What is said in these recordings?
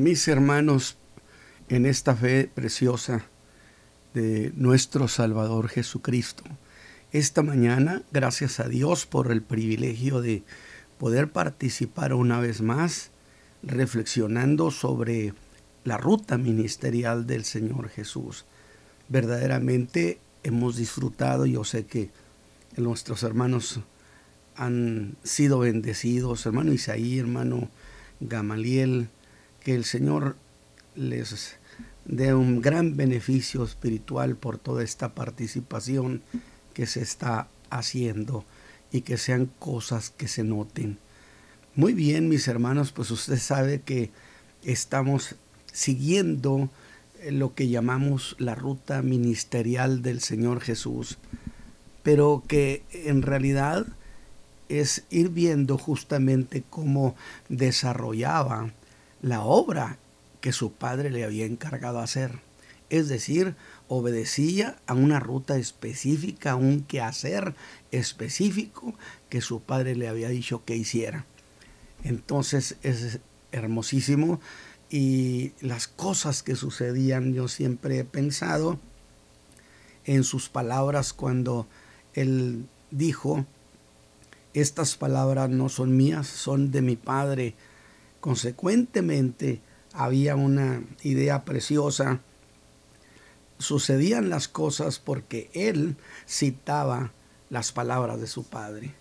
mis hermanos, en esta fe preciosa de nuestro Salvador Jesucristo. Esta mañana, gracias a Dios por el privilegio de poder participar una vez más reflexionando sobre la ruta ministerial del Señor Jesús. Verdaderamente hemos disfrutado, yo sé que nuestros hermanos han sido bendecidos, hermano Isaí, hermano Gamaliel, que el Señor les dé un gran beneficio espiritual por toda esta participación que se está haciendo y que sean cosas que se noten. Muy bien, mis hermanos, pues usted sabe que estamos siguiendo lo que llamamos la ruta ministerial del Señor Jesús, pero que en realidad es ir viendo justamente cómo desarrollaba la obra que su padre le había encargado hacer. Es decir, obedecía a una ruta específica, a un quehacer específico que su padre le había dicho que hiciera. Entonces es hermosísimo y las cosas que sucedían, yo siempre he pensado en sus palabras cuando él dijo, estas palabras no son mías, son de mi Padre. Consecuentemente, había una idea preciosa. Sucedían las cosas porque él citaba las palabras de su Padre.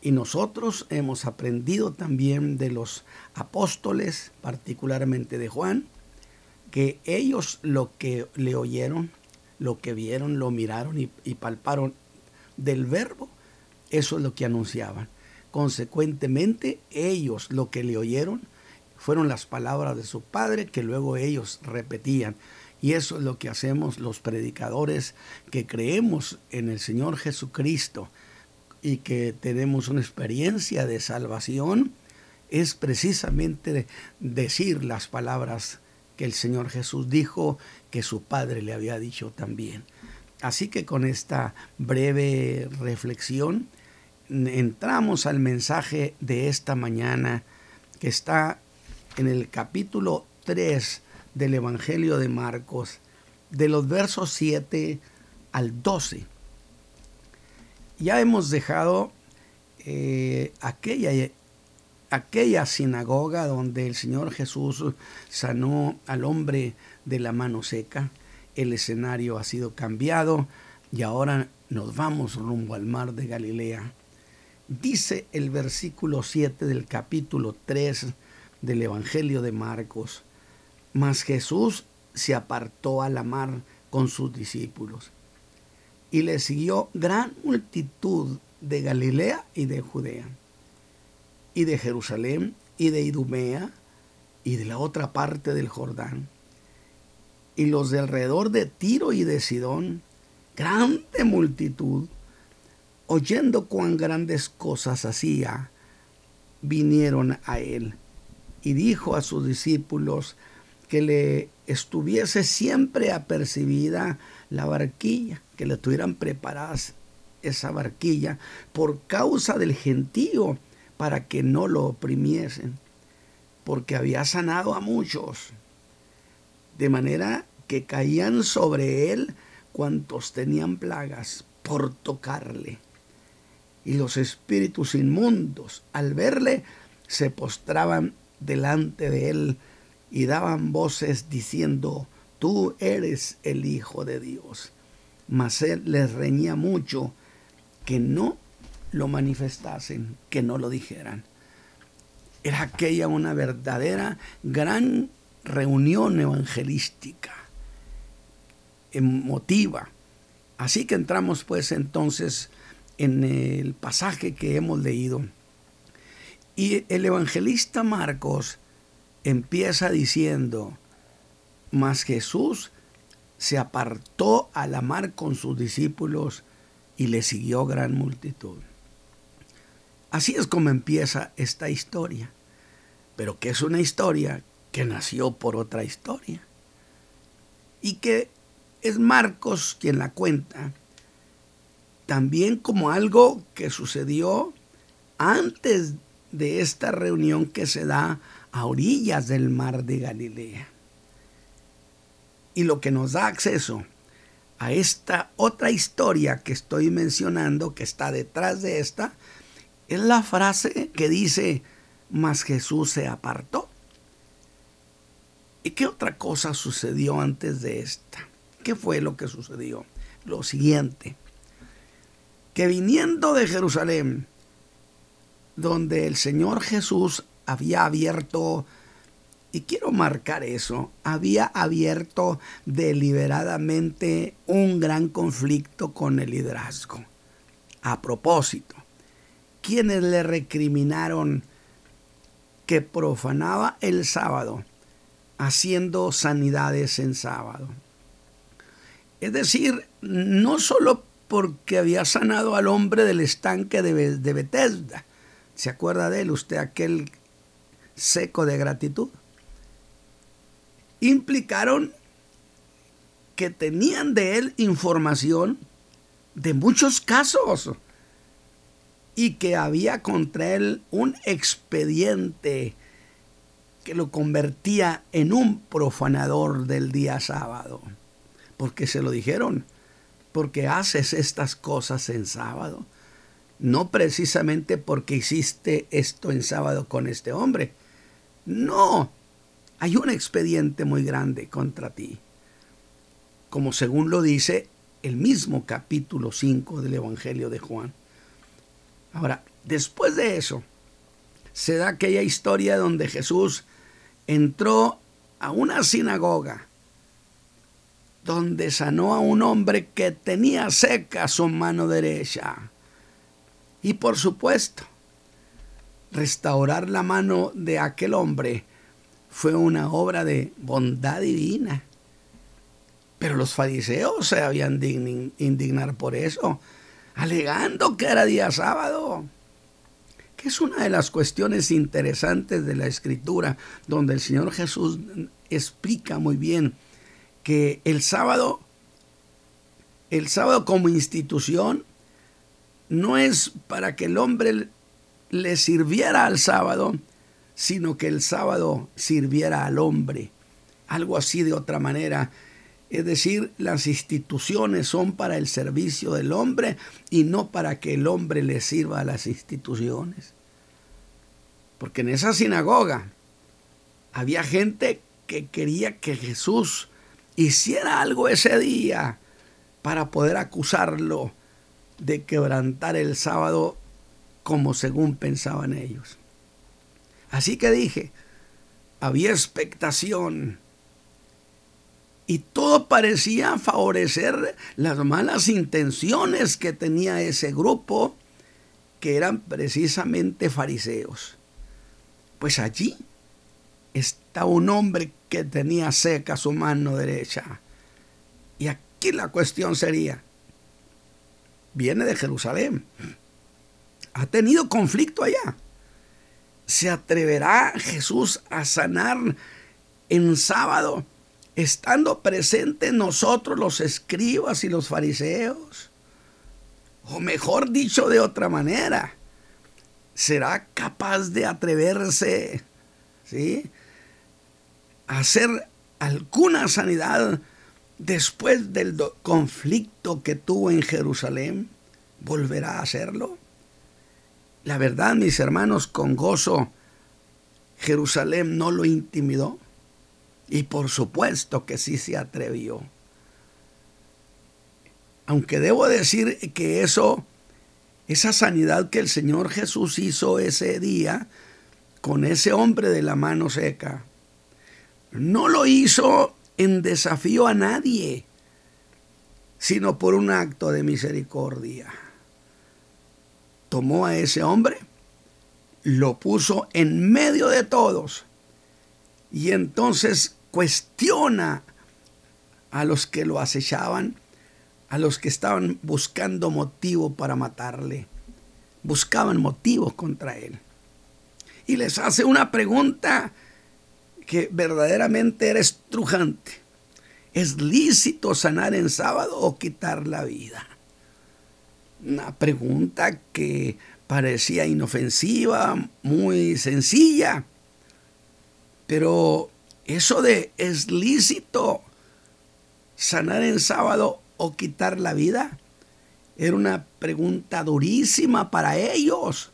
Y nosotros hemos aprendido también de los apóstoles, particularmente de Juan, que ellos lo que le oyeron, lo que vieron, lo miraron y, palparon del verbo, eso es lo que anunciaban. Consecuentemente, ellos lo que le oyeron fueron las palabras de su padre que luego ellos repetían. Y eso es lo que hacemos los predicadores que creemos en el Señor Jesucristo y que tenemos una experiencia de salvación, es precisamente decir las palabras que el Señor Jesús dijo que su Padre le había dicho también. Así que con esta breve reflexión entramos al mensaje de esta mañana que está en el capítulo 3 del Evangelio de Marcos, de los versos 7 al 12. Ya hemos dejado eh, aquella, aquella sinagoga donde el Señor Jesús sanó al hombre de la mano seca. El escenario ha sido cambiado y ahora nos vamos rumbo al mar de Galilea. Dice el versículo 7 del capítulo 3 del Evangelio de Marcos, mas Jesús se apartó a la mar con sus discípulos y le siguió gran multitud de Galilea y de Judea y de Jerusalén y de Idumea y de la otra parte del Jordán y los de alrededor de Tiro y de Sidón, grande multitud oyendo cuán grandes cosas hacía, vinieron a él y dijo a sus discípulos que le estuviese siempre apercibida la barquilla, que le tuvieran preparadas esa barquilla por causa del gentío para que no lo oprimiesen, porque había sanado a muchos, de manera que caían sobre él cuantos tenían plagas por tocarle y los espíritus inmundos, al verle, se postraban delante de él y daban voces diciendo, tú eres el Hijo de Dios. Mas él les reñía mucho que no lo manifestasen, que no lo dijeran. Era aquella una verdadera gran reunión evangelística, emotiva. Así que entramos pues entonces en el pasaje que hemos leído. Y el evangelista Marcos empieza diciendo, mas Jesús se apartó a la mar con sus discípulos y le siguió gran multitud. Así es como empieza esta historia, pero que es una historia que nació por otra historia y que es Marcos quien la cuenta también como algo que sucedió antes de esta reunión que se da a orillas del mar de Galilea. Y lo que nos da acceso a esta otra historia que estoy mencionando, que está detrás de esta, es la frase que dice, mas Jesús se apartó. ¿Y qué otra cosa sucedió antes de esta? ¿Qué fue lo que sucedió? Lo siguiente, que viniendo de Jerusalén, donde el Señor Jesús había abierto, y quiero marcar eso, había abierto deliberadamente un gran conflicto con el liderazgo. A propósito, quienes le recriminaron que profanaba el sábado haciendo sanidades en sábado. Es decir, no solo porque había sanado al hombre del estanque de, Bethesda, ¿se acuerda de él usted aquel seco de gratitud? Implicaron que tenían de él información de muchos casos y que había contra él un expediente que lo convertía en un profanador del día sábado. Porque se lo dijeron, porque haces estas cosas en sábado. No precisamente porque hiciste esto en sábado con este hombre. No, hay un expediente muy grande contra ti. Como según lo dice el mismo capítulo 5 del Evangelio de Juan. Ahora, después de eso, se da aquella historia donde Jesús entró a una sinagoga donde sanó a un hombre que tenía seca su mano derecha. Y por supuesto, restaurar la mano de aquel hombre fue una obra de bondad divina. Pero los fariseos se habían de indignar por eso alegando que era día sábado, que es una de las cuestiones interesantes de la escritura, donde el Señor Jesús explica muy bien que el sábado, el sábado como institución, no es para que el hombre le sirviera al sábado, sino que el sábado sirviera al hombre. Algo así de otra manera es decir, las instituciones son para el servicio del hombre y no para que el hombre le sirva a las instituciones. Porque en esa sinagoga había gente que quería que Jesús hiciera algo ese día para poder acusarlo de quebrantar el sábado como según pensaban ellos. Así que dije, había expectación y todo parecía favorecer las malas intenciones que tenía ese grupo, que eran precisamente fariseos. Pues allí está un hombre que tenía seca su mano derecha. Y aquí la cuestión sería, viene de Jerusalén, ha tenido conflicto allá. ¿Se atreverá Jesús a sanar en sábado? estando presentes nosotros los escribas y los fariseos? O mejor dicho de otra manera, ¿será capaz de atreverse ¿sí? Hacer alguna sanidad después del conflicto que tuvo en Jerusalén? ¿Volverá a hacerlo? La verdad, mis hermanos, con gozo, Jerusalén no lo intimidó. Y por supuesto que sí se atrevió. Aunque debo decir que eso, esa sanidad que el Señor Jesús hizo ese día con ese hombre de la mano seca, no lo hizo en desafío a nadie, sino por un acto de misericordia. Tomó a ese hombre, lo puso en medio de todos y entonces cuestiona a los que lo acechaban, a los que estaban buscando motivo para matarle. Buscaban motivos contra él. Y les hace una pregunta que verdaderamente era estrujante. ¿Es lícito sanar en sábado o quitar la vida? Una pregunta que parecía inofensiva, muy sencilla, Pero eso de es lícito sanar en sábado o quitar la vida, era una pregunta durísima para ellos,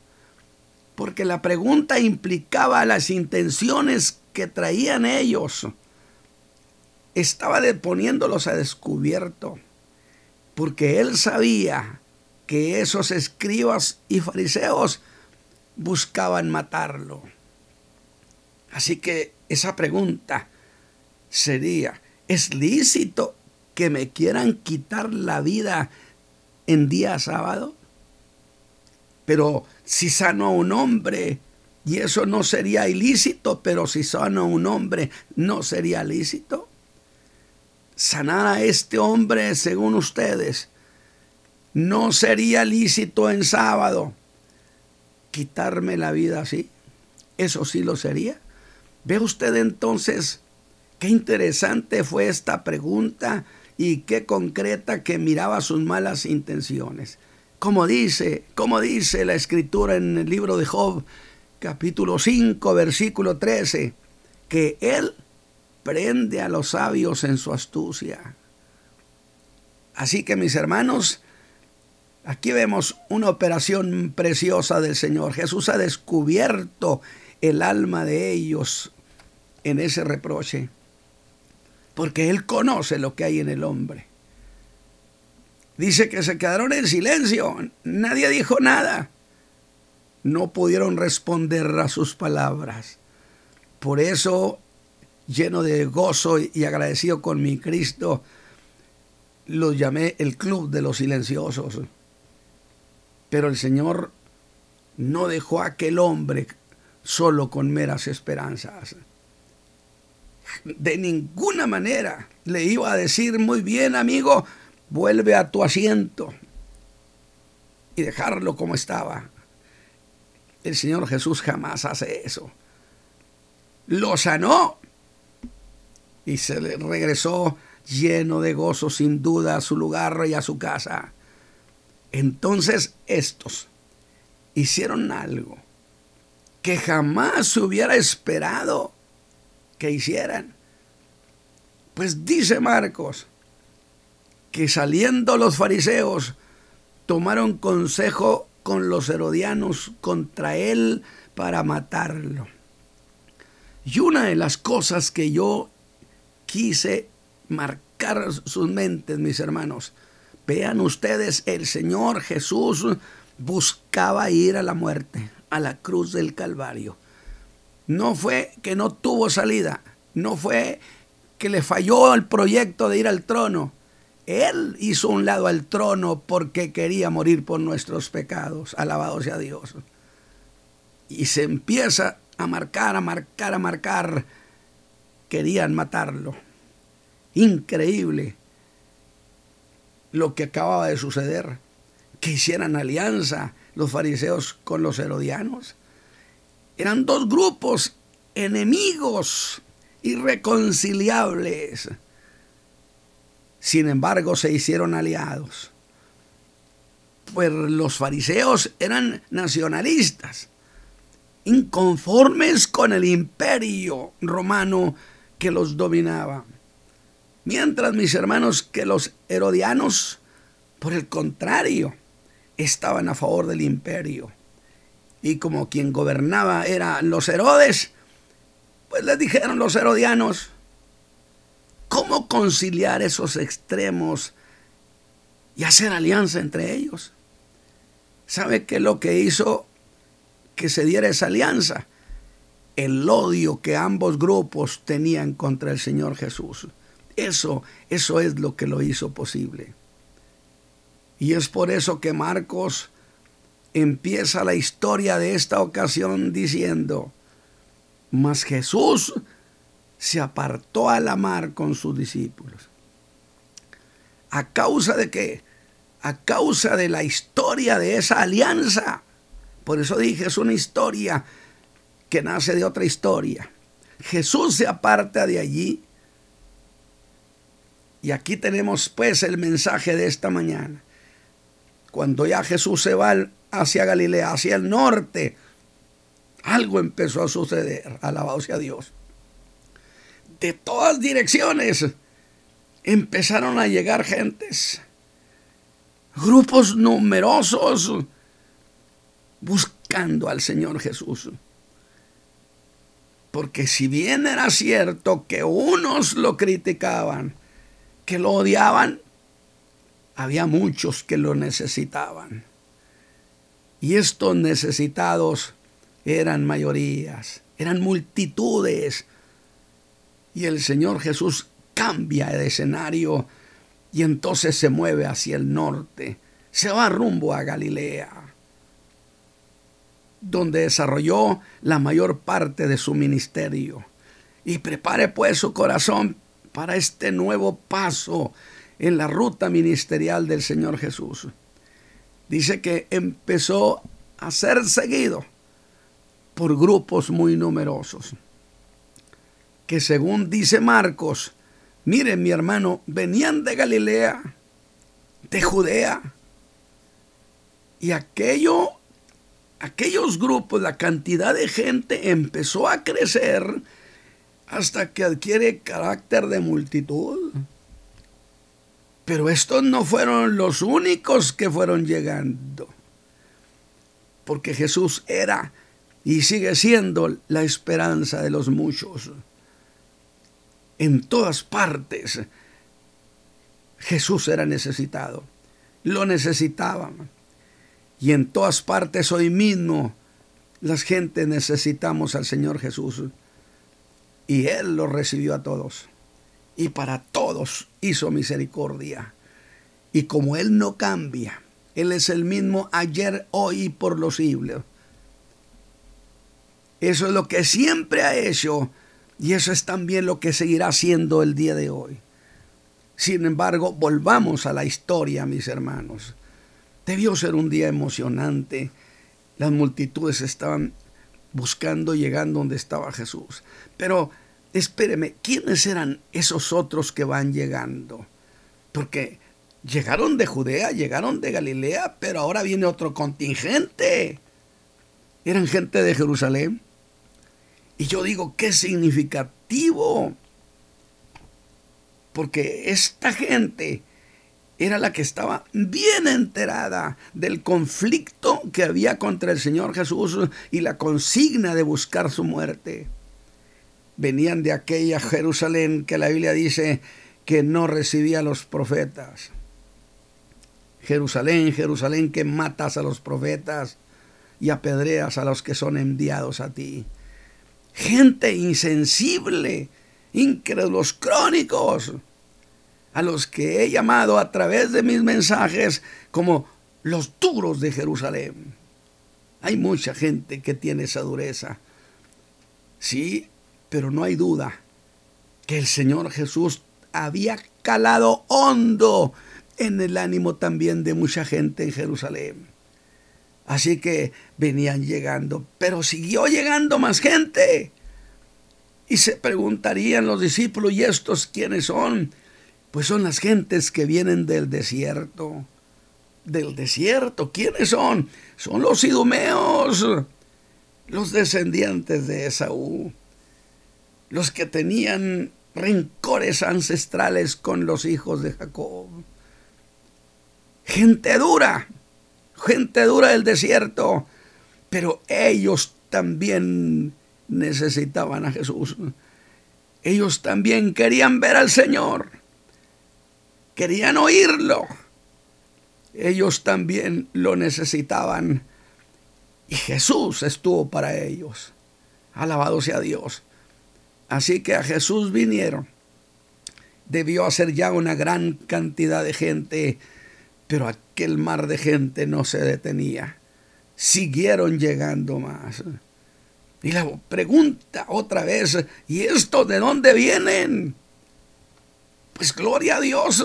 porque la pregunta implicaba las intenciones que traían ellos. Estaba poniéndolos a descubierto, porque él sabía que esos escribas y fariseos buscaban matarlo. Así que esa pregunta sería, ¿es lícito que me quieran quitar la vida en día sábado? Pero si sano a un hombre, y eso no sería ilícito, pero si sano a un hombre, ¿no sería lícito? Sanar a este hombre, según ustedes, no sería lícito en sábado. Quitarme la vida así, eso sí lo sería. Ve usted entonces qué interesante fue esta pregunta y qué concreta que miraba sus malas intenciones. Como dice, como dice la escritura en el libro de Job, capítulo 5, versículo 13, que él prende a los sabios en su astucia. Así que mis hermanos, aquí vemos una operación preciosa del Señor. Jesús ha descubierto el alma de ellos en ese reproche, porque Él conoce lo que hay en el hombre. Dice que se quedaron en silencio, nadie dijo nada, no pudieron responder a sus palabras. Por eso, lleno de gozo y agradecido con mi Cristo, los llamé el club de los silenciosos. Pero el Señor no dejó a aquel hombre solo con meras esperanzas de ninguna manera le iba a decir, muy bien amigo, vuelve a tu asiento y dejarlo como estaba. El Señor Jesús jamás hace eso. Lo sanó y se le regresó lleno de gozo sin duda a su lugar y a su casa. Entonces estos hicieron algo que jamás se hubiera esperado que hicieran. Pues dice Marcos que saliendo los fariseos tomaron consejo con los herodianos contra él para matarlo. Y una de las cosas que yo quise marcar sus mentes, mis hermanos, vean ustedes, el Señor Jesús buscaba ir a la muerte, a la cruz del Calvario. No fue que no tuvo salida, no fue que le falló el proyecto de ir al trono. Él hizo un lado al trono porque quería morir por nuestros pecados. Alabado sea Dios. Y se empieza a marcar, a marcar, a marcar. Querían matarlo. Increíble lo que acababa de suceder. Que hicieran alianza los fariseos con los herodianos. Eran dos grupos enemigos irreconciliables. Sin embargo, se hicieron aliados. Pues los fariseos eran nacionalistas, inconformes con el imperio romano que los dominaba. Mientras mis hermanos que los herodianos, por el contrario, estaban a favor del imperio y como quien gobernaba eran los Herodes, pues les dijeron los herodianos, ¿cómo conciliar esos extremos y hacer alianza entre ellos? ¿Sabe qué es lo que hizo que se diera esa alianza? El odio que ambos grupos tenían contra el Señor Jesús. Eso, eso es lo que lo hizo posible. Y es por eso que Marcos empieza la historia de esta ocasión diciendo, mas Jesús se apartó a la mar con sus discípulos. ¿A causa de qué? A causa de la historia de esa alianza. Por eso dije, es una historia que nace de otra historia. Jesús se aparta de allí. Y aquí tenemos pues el mensaje de esta mañana. Cuando ya Jesús se va hacia Galilea, hacia el norte, algo empezó a suceder. Alabado sea Dios. De todas direcciones empezaron a llegar gentes, grupos numerosos buscando al Señor Jesús. Porque si bien era cierto que unos lo criticaban, que lo odiaban, había muchos que lo necesitaban. Y estos necesitados eran mayorías, eran multitudes. Y el Señor Jesús cambia de escenario y entonces se mueve hacia el norte, se va rumbo a Galilea, donde desarrolló la mayor parte de su ministerio. Y prepare pues su corazón para este nuevo paso en la ruta ministerial del Señor Jesús. Dice que empezó a ser seguido por grupos muy numerosos, que según dice Marcos, miren mi hermano, venían de Galilea, de Judea, y aquello, aquellos grupos, la cantidad de gente empezó a crecer hasta que adquiere carácter de multitud. Pero estos no fueron los únicos que fueron llegando. Porque Jesús era y sigue siendo la esperanza de los muchos. En todas partes Jesús era necesitado. Lo necesitaban. Y en todas partes hoy mismo las gentes necesitamos al Señor Jesús. Y Él lo recibió a todos y para todos hizo misericordia. Y como Él no cambia, Él es el mismo ayer, hoy y por los siglos. Eso es lo que siempre ha hecho y eso es también lo que seguirá haciendo el día de hoy. Sin embargo, volvamos a la historia, mis hermanos. Debió ser un día emocionante. Las multitudes estaban buscando, llegando donde estaba Jesús. Pero espéreme, ¿quiénes eran esos otros que van llegando? Porque llegaron de Judea, llegaron de Galilea, pero ahora viene otro contingente. Eran gente de Jerusalén. Y yo digo, qué significativo. Porque esta gente era la que estaba bien enterada del conflicto que había contra el Señor Jesús y la consigna de buscar su muerte venían de aquella Jerusalén que la Biblia dice que no recibía a los profetas. Jerusalén, Jerusalén que matas a los profetas y apedreas a los que son enviados a ti. Gente insensible, incrédulos crónicos, a los que he llamado a través de mis mensajes como los duros de Jerusalén. Hay mucha gente que tiene esa dureza. Sí, pero no hay duda que el Señor Jesús había calado hondo en el ánimo también de mucha gente en Jerusalén. Así que venían llegando, pero siguió llegando más gente. Y se preguntarían los discípulos, ¿y estos quiénes son? Pues son las gentes que vienen del desierto. Del desierto, ¿quiénes son? Son los idumeos, los descendientes de Esaú los que tenían rencores ancestrales con los hijos de Jacob. Gente dura, gente dura del desierto, pero ellos también necesitaban a Jesús. Ellos también querían ver al Señor, querían oírlo. Ellos también lo necesitaban y Jesús estuvo para ellos. Alabado sea Dios. Así que a Jesús vinieron. Debió hacer ya una gran cantidad de gente, pero aquel mar de gente no se detenía. Siguieron llegando más. Y la pregunta otra vez, ¿y esto de dónde vienen? Pues gloria a Dios.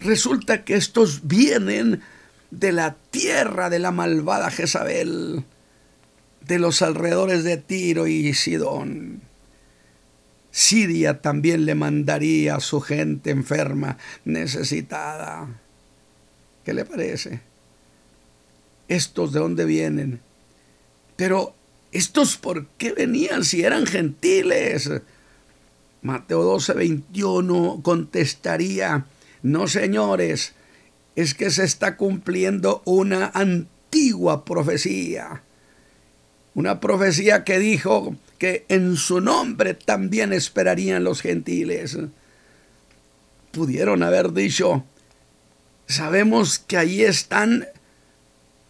Resulta que estos vienen de la tierra de la malvada Jezabel, de los alrededores de Tiro y Sidón. Siria también le mandaría a su gente enferma, necesitada. ¿Qué le parece? ¿Estos de dónde vienen? Pero, ¿estos por qué venían si eran gentiles? Mateo 12, 21 contestaría, no señores, es que se está cumpliendo una antigua profecía. Una profecía que dijo que en su nombre también esperarían los gentiles. Pudieron haber dicho, sabemos que allí están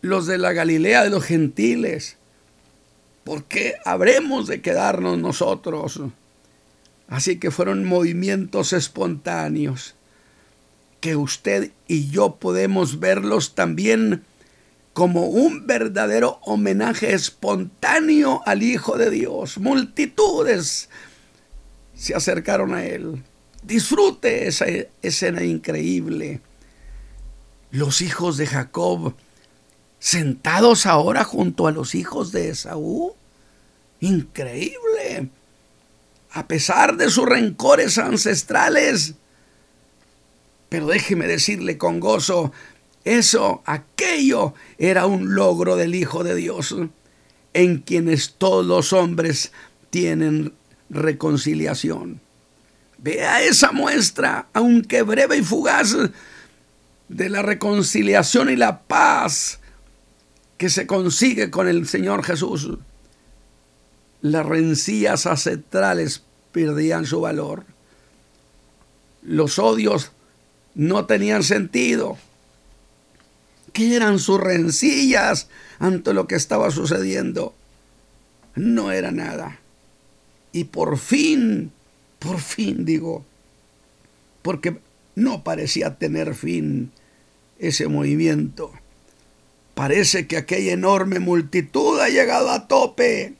los de la Galilea de los gentiles. ¿Por qué habremos de quedarnos nosotros? Así que fueron movimientos espontáneos que usted y yo podemos verlos también como un verdadero homenaje espontáneo al Hijo de Dios. Multitudes se acercaron a Él. Disfrute esa escena increíble. Los hijos de Jacob sentados ahora junto a los hijos de Esaú. Increíble. A pesar de sus rencores ancestrales. Pero déjeme decirle con gozo, eso, aquello era un logro del Hijo de Dios, en quienes todos los hombres tienen reconciliación. Vea esa muestra, aunque breve y fugaz, de la reconciliación y la paz que se consigue con el Señor Jesús. Las rencillas ancestrales perdían su valor. Los odios no tenían sentido. ¿Qué eran sus rencillas ante lo que estaba sucediendo? No era nada. Y por fin, por fin digo, porque no parecía tener fin ese movimiento. Parece que aquella enorme multitud ha llegado a tope.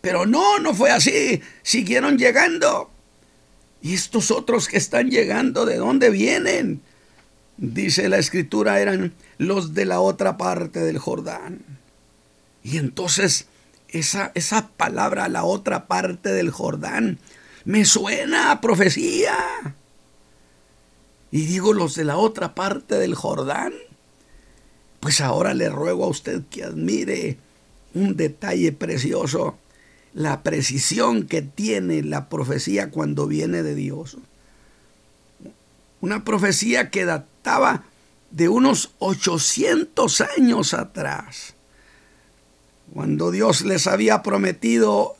Pero no, no fue así. Siguieron llegando. ¿Y estos otros que están llegando, de dónde vienen? dice la escritura, eran los de la otra parte del Jordán. Y entonces esa, esa palabra, la otra parte del Jordán, me suena a profecía. Y digo los de la otra parte del Jordán. Pues ahora le ruego a usted que admire un detalle precioso, la precisión que tiene la profecía cuando viene de Dios. Una profecía que da estaba de unos 800 años atrás, cuando Dios les había prometido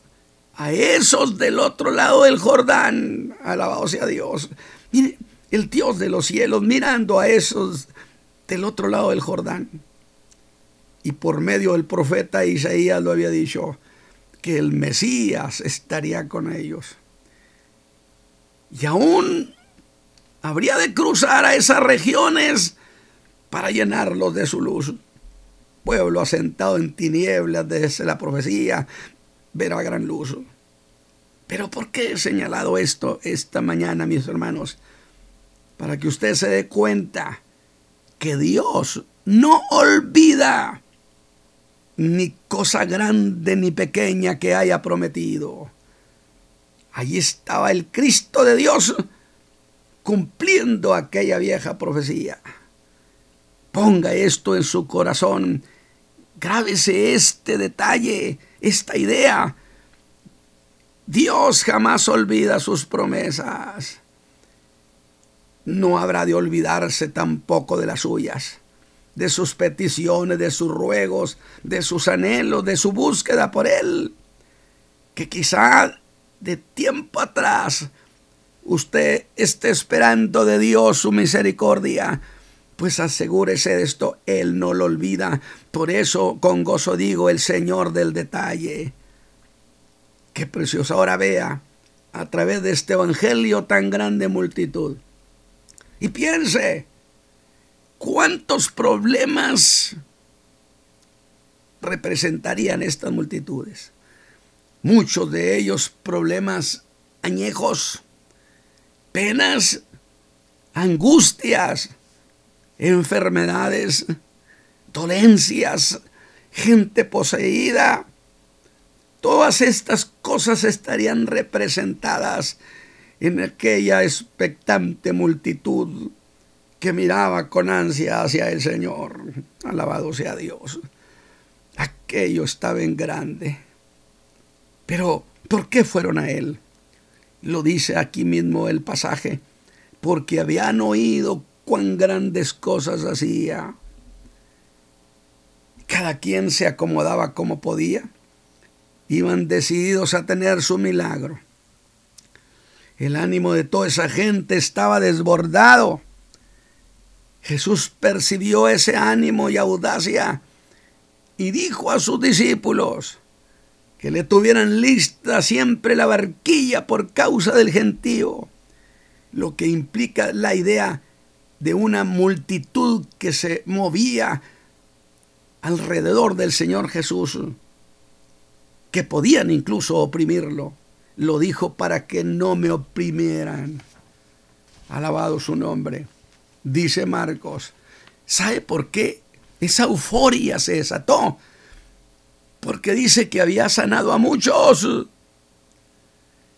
a esos del otro lado del Jordán, alabado sea Dios. Mire, el Dios de los cielos mirando a esos del otro lado del Jordán. Y por medio del profeta Isaías lo había dicho, que el Mesías estaría con ellos. Y aún habría de cruzar a esas regiones para llenarlos de su luz. Pueblo asentado en tinieblas desde la profecía verá gran luz. Pero ¿por qué he señalado esto esta mañana, mis hermanos? Para que usted se dé cuenta que Dios no olvida ni cosa grande ni pequeña que haya prometido. Allí estaba el Cristo de Dios cumpliendo aquella vieja profecía. Ponga esto en su corazón, grábese este detalle, esta idea. Dios jamás olvida sus promesas. No habrá de olvidarse tampoco de las suyas, de sus peticiones, de sus ruegos, de sus anhelos, de su búsqueda por Él, que quizá de tiempo atrás usted esté esperando de Dios su misericordia, pues asegúrese de esto, Él no lo olvida. Por eso con gozo digo, el Señor del detalle. Qué precioso. Ahora vea a través de este evangelio tan grande multitud. Y piense, ¿cuántos problemas representarían estas multitudes? Muchos de ellos problemas añejos, penas, angustias, enfermedades, dolencias, gente poseída. Todas estas cosas estarían representadas en aquella expectante multitud que miraba con ansia hacia el Señor. Alabado sea Dios. Aquello estaba en grande. Pero, ¿por qué fueron a Él? Lo dice aquí mismo el pasaje, porque habían oído cuán grandes cosas hacía. Cada quien se acomodaba como podía. Iban decididos a tener su milagro. El ánimo de toda esa gente estaba desbordado. Jesús percibió ese ánimo y audacia y dijo a sus discípulos que le tuvieran lista siempre la barquilla por causa del gentío, lo que implica la idea de una multitud que se movía alrededor del Señor Jesús, que podían incluso oprimirlo. Lo dijo para que no me oprimieran. Alabado su nombre. Dice Marcos. ¿Sabe por qué esa euforia se desató? Porque dice que había sanado a muchos.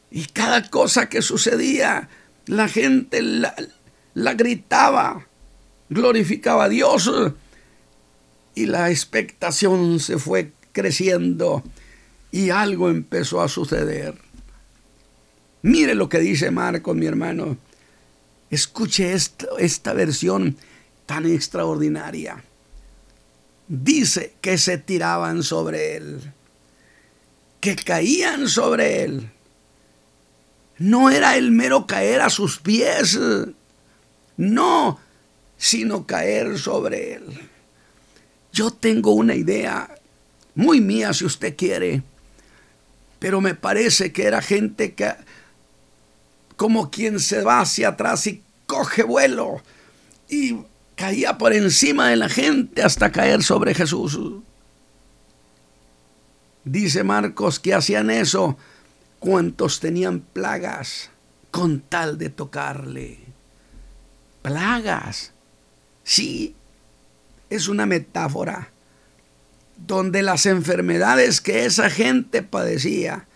Y cada cosa que sucedía, la gente la, gritaba, glorificaba a Dios y la expectación se fue creciendo y algo empezó a suceder. Mire lo que dice Marcos, mi hermano. Escuche esta, esta versión tan extraordinaria. Dice que se tiraban sobre él, que caían sobre él. No era el mero caer a sus pies, no, sino caer sobre él. Yo tengo una idea muy mía si usted quiere, pero me parece que era gente que como quien se va hacia atrás y coge vuelo y caía por encima de la gente hasta caer sobre Jesús. Dice Marcos que hacían eso cuantos tenían plagas con tal de tocarle. Plagas. Sí, es una metáfora donde las enfermedades que esa gente padecía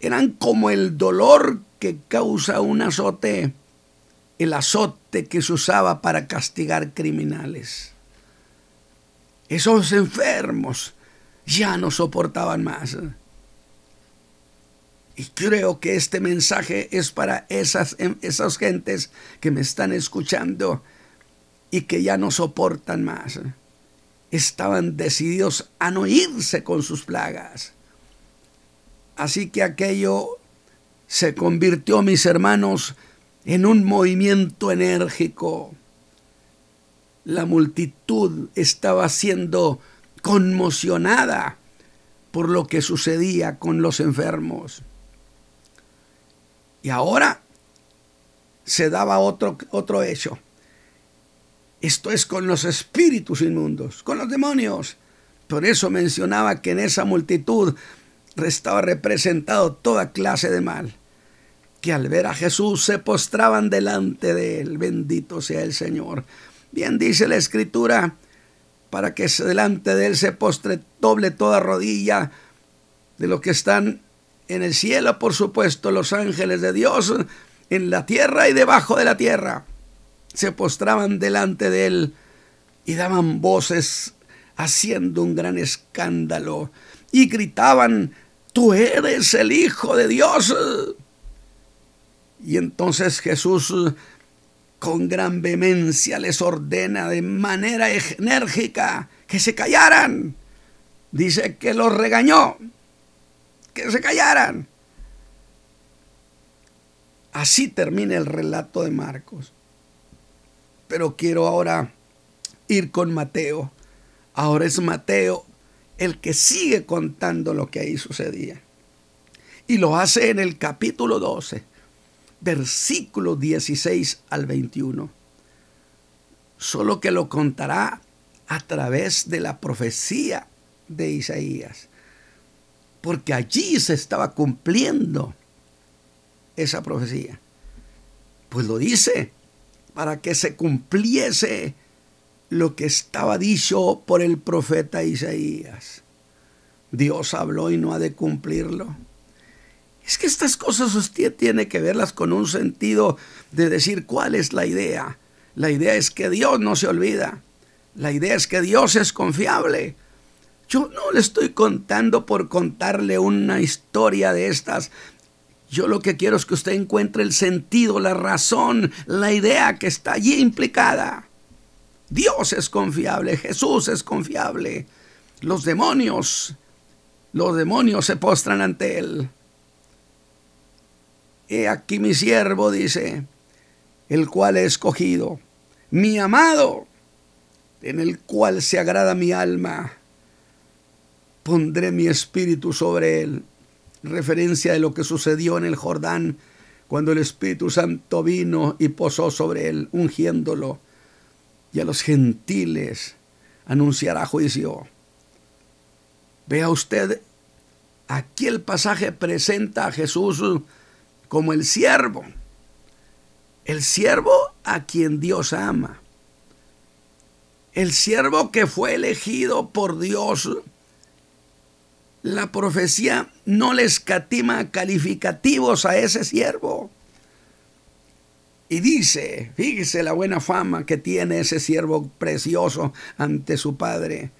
eran como el dolor que causa un azote, el azote que se usaba para castigar criminales. Esos enfermos ya no soportaban más. Y creo que este mensaje es para esas, esas gentes que me están escuchando y que ya no soportan más. Estaban decididos a no irse con sus plagas. Así que aquello se convirtió, mis hermanos, en un movimiento enérgico. La multitud estaba siendo conmocionada por lo que sucedía con los enfermos. Y ahora se daba otro, otro hecho. Esto es con los espíritus inmundos, con los demonios. Por eso mencionaba que en esa multitud estaba representado toda clase de mal, que al ver a Jesús se postraban delante de él. Bendito sea el Señor. Bien dice la Escritura, para que delante de él se postre doble toda rodilla de los que están en el cielo, por supuesto, los ángeles de Dios, en la tierra y debajo de la tierra se postraban delante de él y daban voces haciendo un gran escándalo y gritaban, tú eres el Hijo de Dios. Y entonces Jesús con gran vehemencia les ordena de manera enérgica que se callaran. Dice que los regañó, que se callaran. Así termina el relato de Marcos. Pero quiero ahora ir con Mateo. Ahora es Mateo el que sigue contando lo que ahí sucedía. Y lo hace en el capítulo 12, versículos 16 al 21. Solo que lo contará a través de la profecía de Isaías. Porque allí se estaba cumpliendo esa profecía. Pues lo dice para que se cumpliese lo que estaba dicho por el profeta Isaías. Dios habló y no ha de cumplirlo. Es que estas cosas usted tiene que verlas con un sentido de decir cuál es la idea. La idea es que Dios no se olvida. La idea es que Dios es confiable. Yo no le estoy contando por contarle una historia de estas Yo lo que quiero es que usted encuentre el sentido, la razón, la idea que está allí implicada. Dios es confiable, Jesús es confiable. Los demonios, los demonios se postran ante Él. He aquí mi siervo, dice, el cual he escogido, mi amado, en el cual se agrada mi alma. Pondré mi espíritu sobre él. Referencia de lo que sucedió en el Jordán cuando el Espíritu Santo vino y posó sobre él, ungiéndolo. Y a los gentiles anunciará juicio. Vea usted, aquí el pasaje presenta a Jesús como el siervo. El siervo a quien Dios ama. El siervo que fue elegido por Dios. La profecía no le escatima calificativos a ese siervo. Y dice, fíjese la buena fama que tiene ese siervo precioso ante su Padre,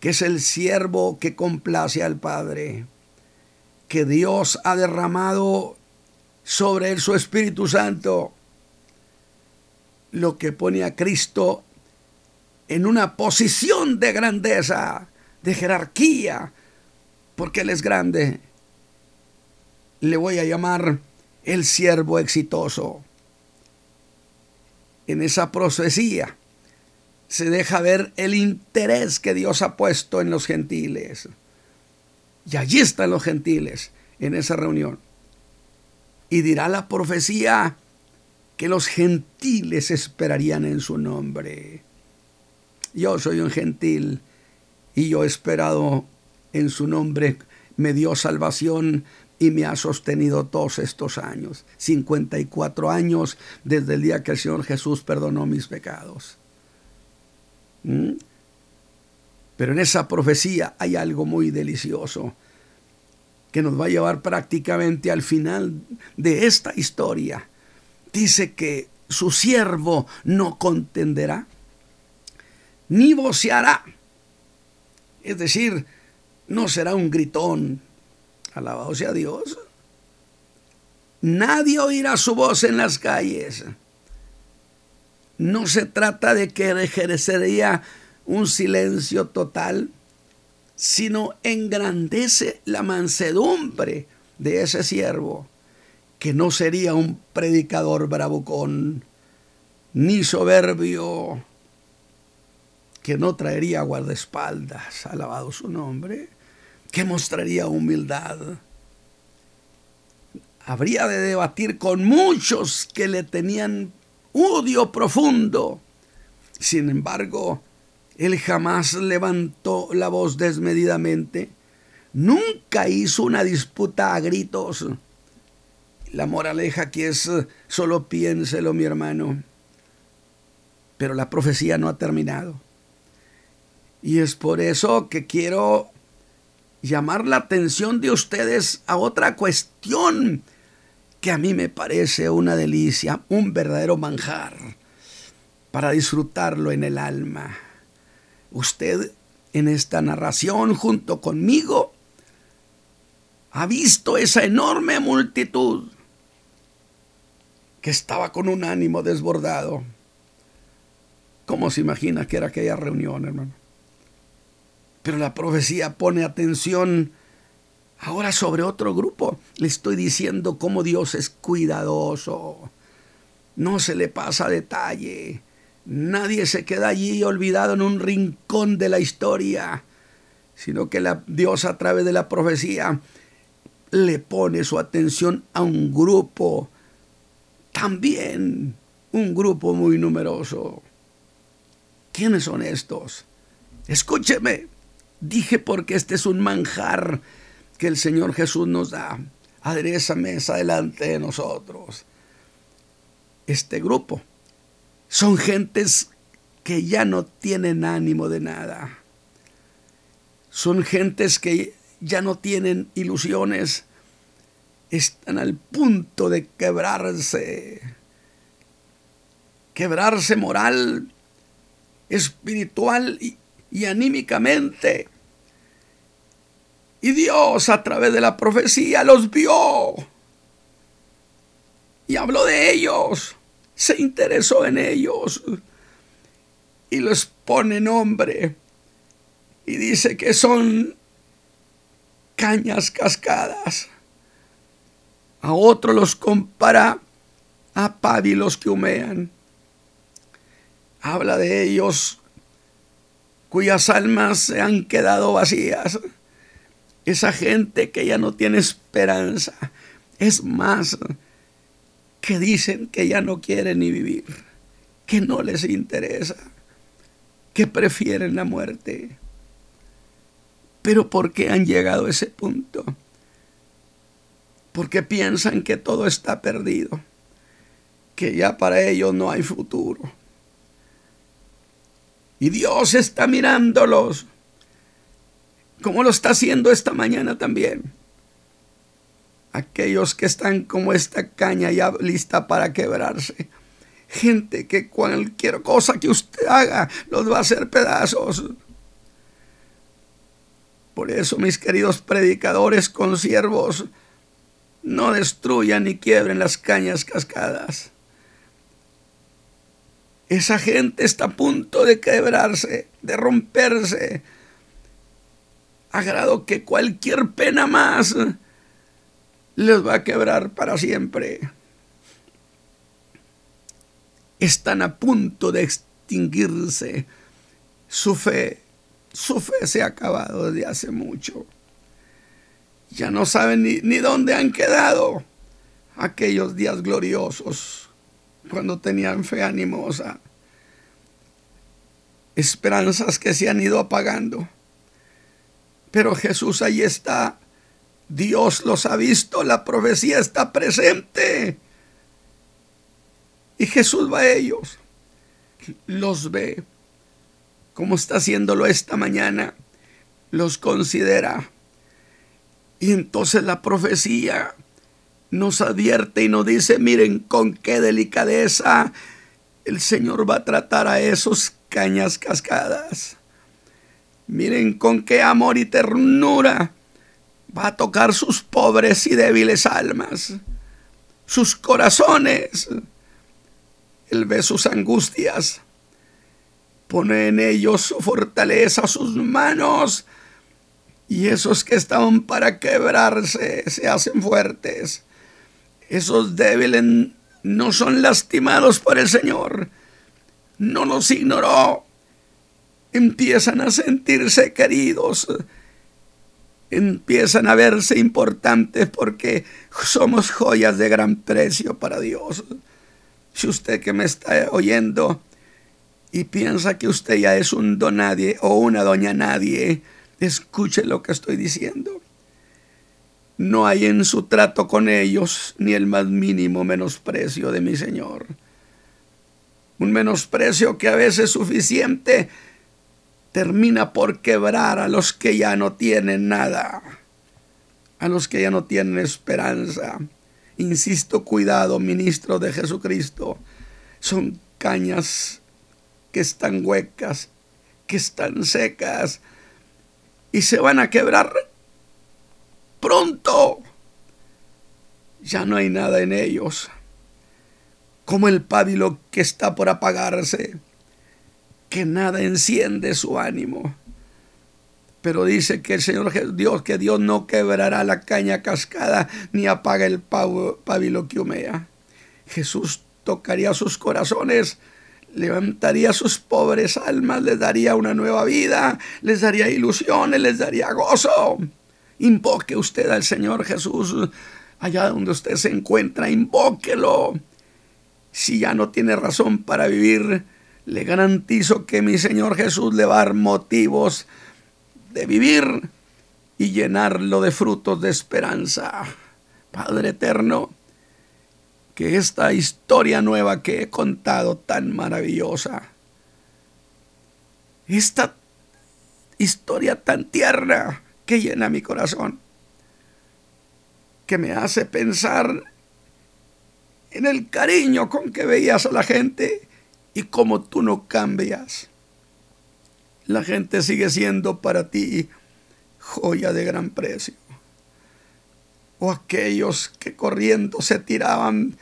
que es el siervo que complace al Padre, que Dios ha derramado sobre él su Espíritu Santo, lo que pone a Cristo en una posición de grandeza, de jerarquía, porque Él es grande. Le voy a llamar el siervo exitoso. En esa profecía se deja ver el interés que Dios ha puesto en los gentiles. Y allí están los gentiles en esa reunión. Y dirá la profecía que los gentiles esperarían en su nombre. Yo soy un gentil y yo he esperado en su nombre, me dio salvación y me ha sostenido todos estos años, 54 años desde el día que el Señor Jesús perdonó mis pecados. ¿Mm? Pero en esa profecía hay algo muy delicioso que nos va a llevar prácticamente al final de esta historia. Dice que su siervo no contenderá, ni voceará. Es decir, no será un gritón. Alabado sea Dios. Nadie oirá su voz en las calles. No se trata de que ejercería un silencio total sino engrandece la mansedumbre de ese siervo, que no sería un predicador bravucón, ni soberbio, que no traería guardaespaldas, alabado su nombre, que mostraría humildad. Habría de debatir con muchos que le tenían odio profundo. Sin embargo, él jamás levantó la voz desmedidamente. Nunca hizo una disputa a gritos. La moraleja aquí es, solo piénselo mi hermano. Pero la profecía no ha terminado. Y es por eso que quiero llamar la atención de ustedes a otra cuestión que a mí me parece una delicia, un verdadero manjar para disfrutarlo en el alma usted en esta narración junto conmigo ha visto esa enorme multitud que estaba con un ánimo desbordado. ¿Cómo se imagina que era aquella reunión, hermano? Pero la profecía pone atención ahora sobre otro grupo. Le estoy diciendo cómo Dios es cuidadoso. No se le pasa detalle. Nadie se queda allí olvidado en un rincón de la historia, sino que la, Dios a través de la profecía le pone su atención a un grupo, también un grupo muy numeroso. ¿Quiénes son estos? Escúcheme, dije porque este es un manjar que el Señor Jesús nos da. Adereza mesa delante de nosotros. Este grupo son gentes que ya no tienen ánimo de nada. Son gentes que ya no tienen ilusiones. Están al punto de quebrarse. Quebrarse moral, espiritual y, y anímicamente. Y Dios a través de la profecía los vio. y habló de ellos, se interesó en ellos y les pone nombre y dice que son cañas cascadas. A otro los compara a pábilos que humean. Habla de ellos cuyas almas se han quedado vacías. Esa gente que ya no tiene esperanza. Es más, que dicen que ya no quieren ni vivir, que no les interesa, que prefieren la muerte. Pero ¿por qué han llegado a ese punto? Porque piensan que todo está perdido, que ya para ellos no hay futuro. Y Dios está mirándolos, como lo está haciendo esta mañana también. Aquellos que están como esta caña ya lista para quebrarse. Gente que cualquier cosa que usted haga los va a hacer pedazos. Por eso, mis queridos predicadores, consiervos, no destruyan ni quiebren las cañas cascadas. Esa gente está a punto de quebrarse, de romperse. Agrado que cualquier pena más les va a quebrar para siempre. Están a punto de extinguirse. Su fe, su fe se ha acabado desde hace mucho. Ya no saben ni, ni dónde han quedado aquellos días gloriosos cuando tenían fe animosa. Esperanzas que se han ido apagando. Pero Jesús ahí está. Dios los ha visto, la profecía está presente. Y Jesús va a ellos. Los ve. Como está haciéndolo esta mañana. Los considera. Y entonces la profecía nos advierte y nos dice, miren con qué delicadeza el Señor va a tratar a esos cañas cascadas. Miren con qué amor y ternura va a tocar sus pobres y débiles almas, sus corazones. Él ve sus angustias, pone en ellos su fortaleza, sus manos, y esos que estaban para quebrarse se hacen fuertes. Esos débiles no son lastimados por el Señor. No los ignoró. Empiezan a sentirse queridos. Empiezan a verse importantes porque somos joyas de gran precio para Dios. Si usted que me está oyendo y piensa que usted ya es un don nadie o una doña nadie, escuche lo que estoy diciendo. No hay en su trato con ellos ni el más mínimo menosprecio de mi Señor. Un menosprecio que a veces suficiente termina por quebrar a los que ya no tienen nada, a los que ya no tienen esperanza. Insisto, cuidado, ministro de Jesucristo. Son cañas que están huecas, que están secas y se van a quebrar pronto. Ya no hay nada en ellos, como el pábilo que está por apagarse, que nada enciende su ánimo. Pero dice que el Señor Dios, que Dios no quebrará la caña cascada ni apaga el pábilo que humea. Jesús tocaría sus corazones, levantaría sus pobres almas, les daría una nueva vida, les daría ilusiones, les daría gozo. Invoque usted al Señor Jesús allá donde usted se encuentra, invóquelo. Si ya no tiene razón para vivir, le garantizo que mi Señor Jesús le va a dar motivos de vivir y llenarlo de frutos de esperanza. Padre eterno, que esta historia nueva que he contado tan maravillosa, esta historia tan tierna, que llena mi corazón, que me hace pensar en el cariño con que veías a la gente y cómo tú no cambias. La gente sigue siendo para ti joya de gran precio. O aquellos que corriendo se tiraban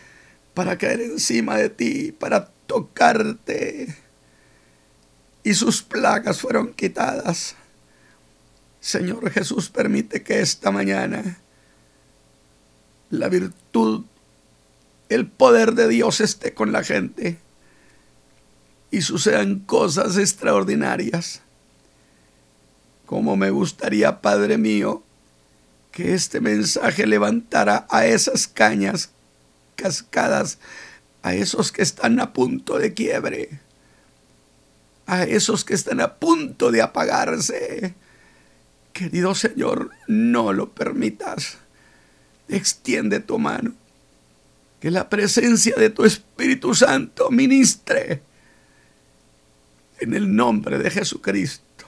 para caer encima de ti, para tocarte. Y sus plagas fueron quitadas. Señor Jesús, permite que esta mañana la virtud, el poder de Dios esté con la gente y sucedan cosas extraordinarias. Como me gustaría, Padre mío, que este mensaje levantara a esas cañas cascadas, a esos que están a punto de quiebre, a esos que están a punto de apagarse. Querido Señor, no lo permitas. Extiende tu mano. Que la presencia de tu Espíritu Santo ministre en el nombre de Jesucristo.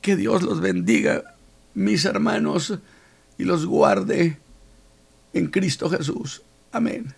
Que Dios los bendiga, mis hermanos, y los guarde en Cristo Jesús. Amén.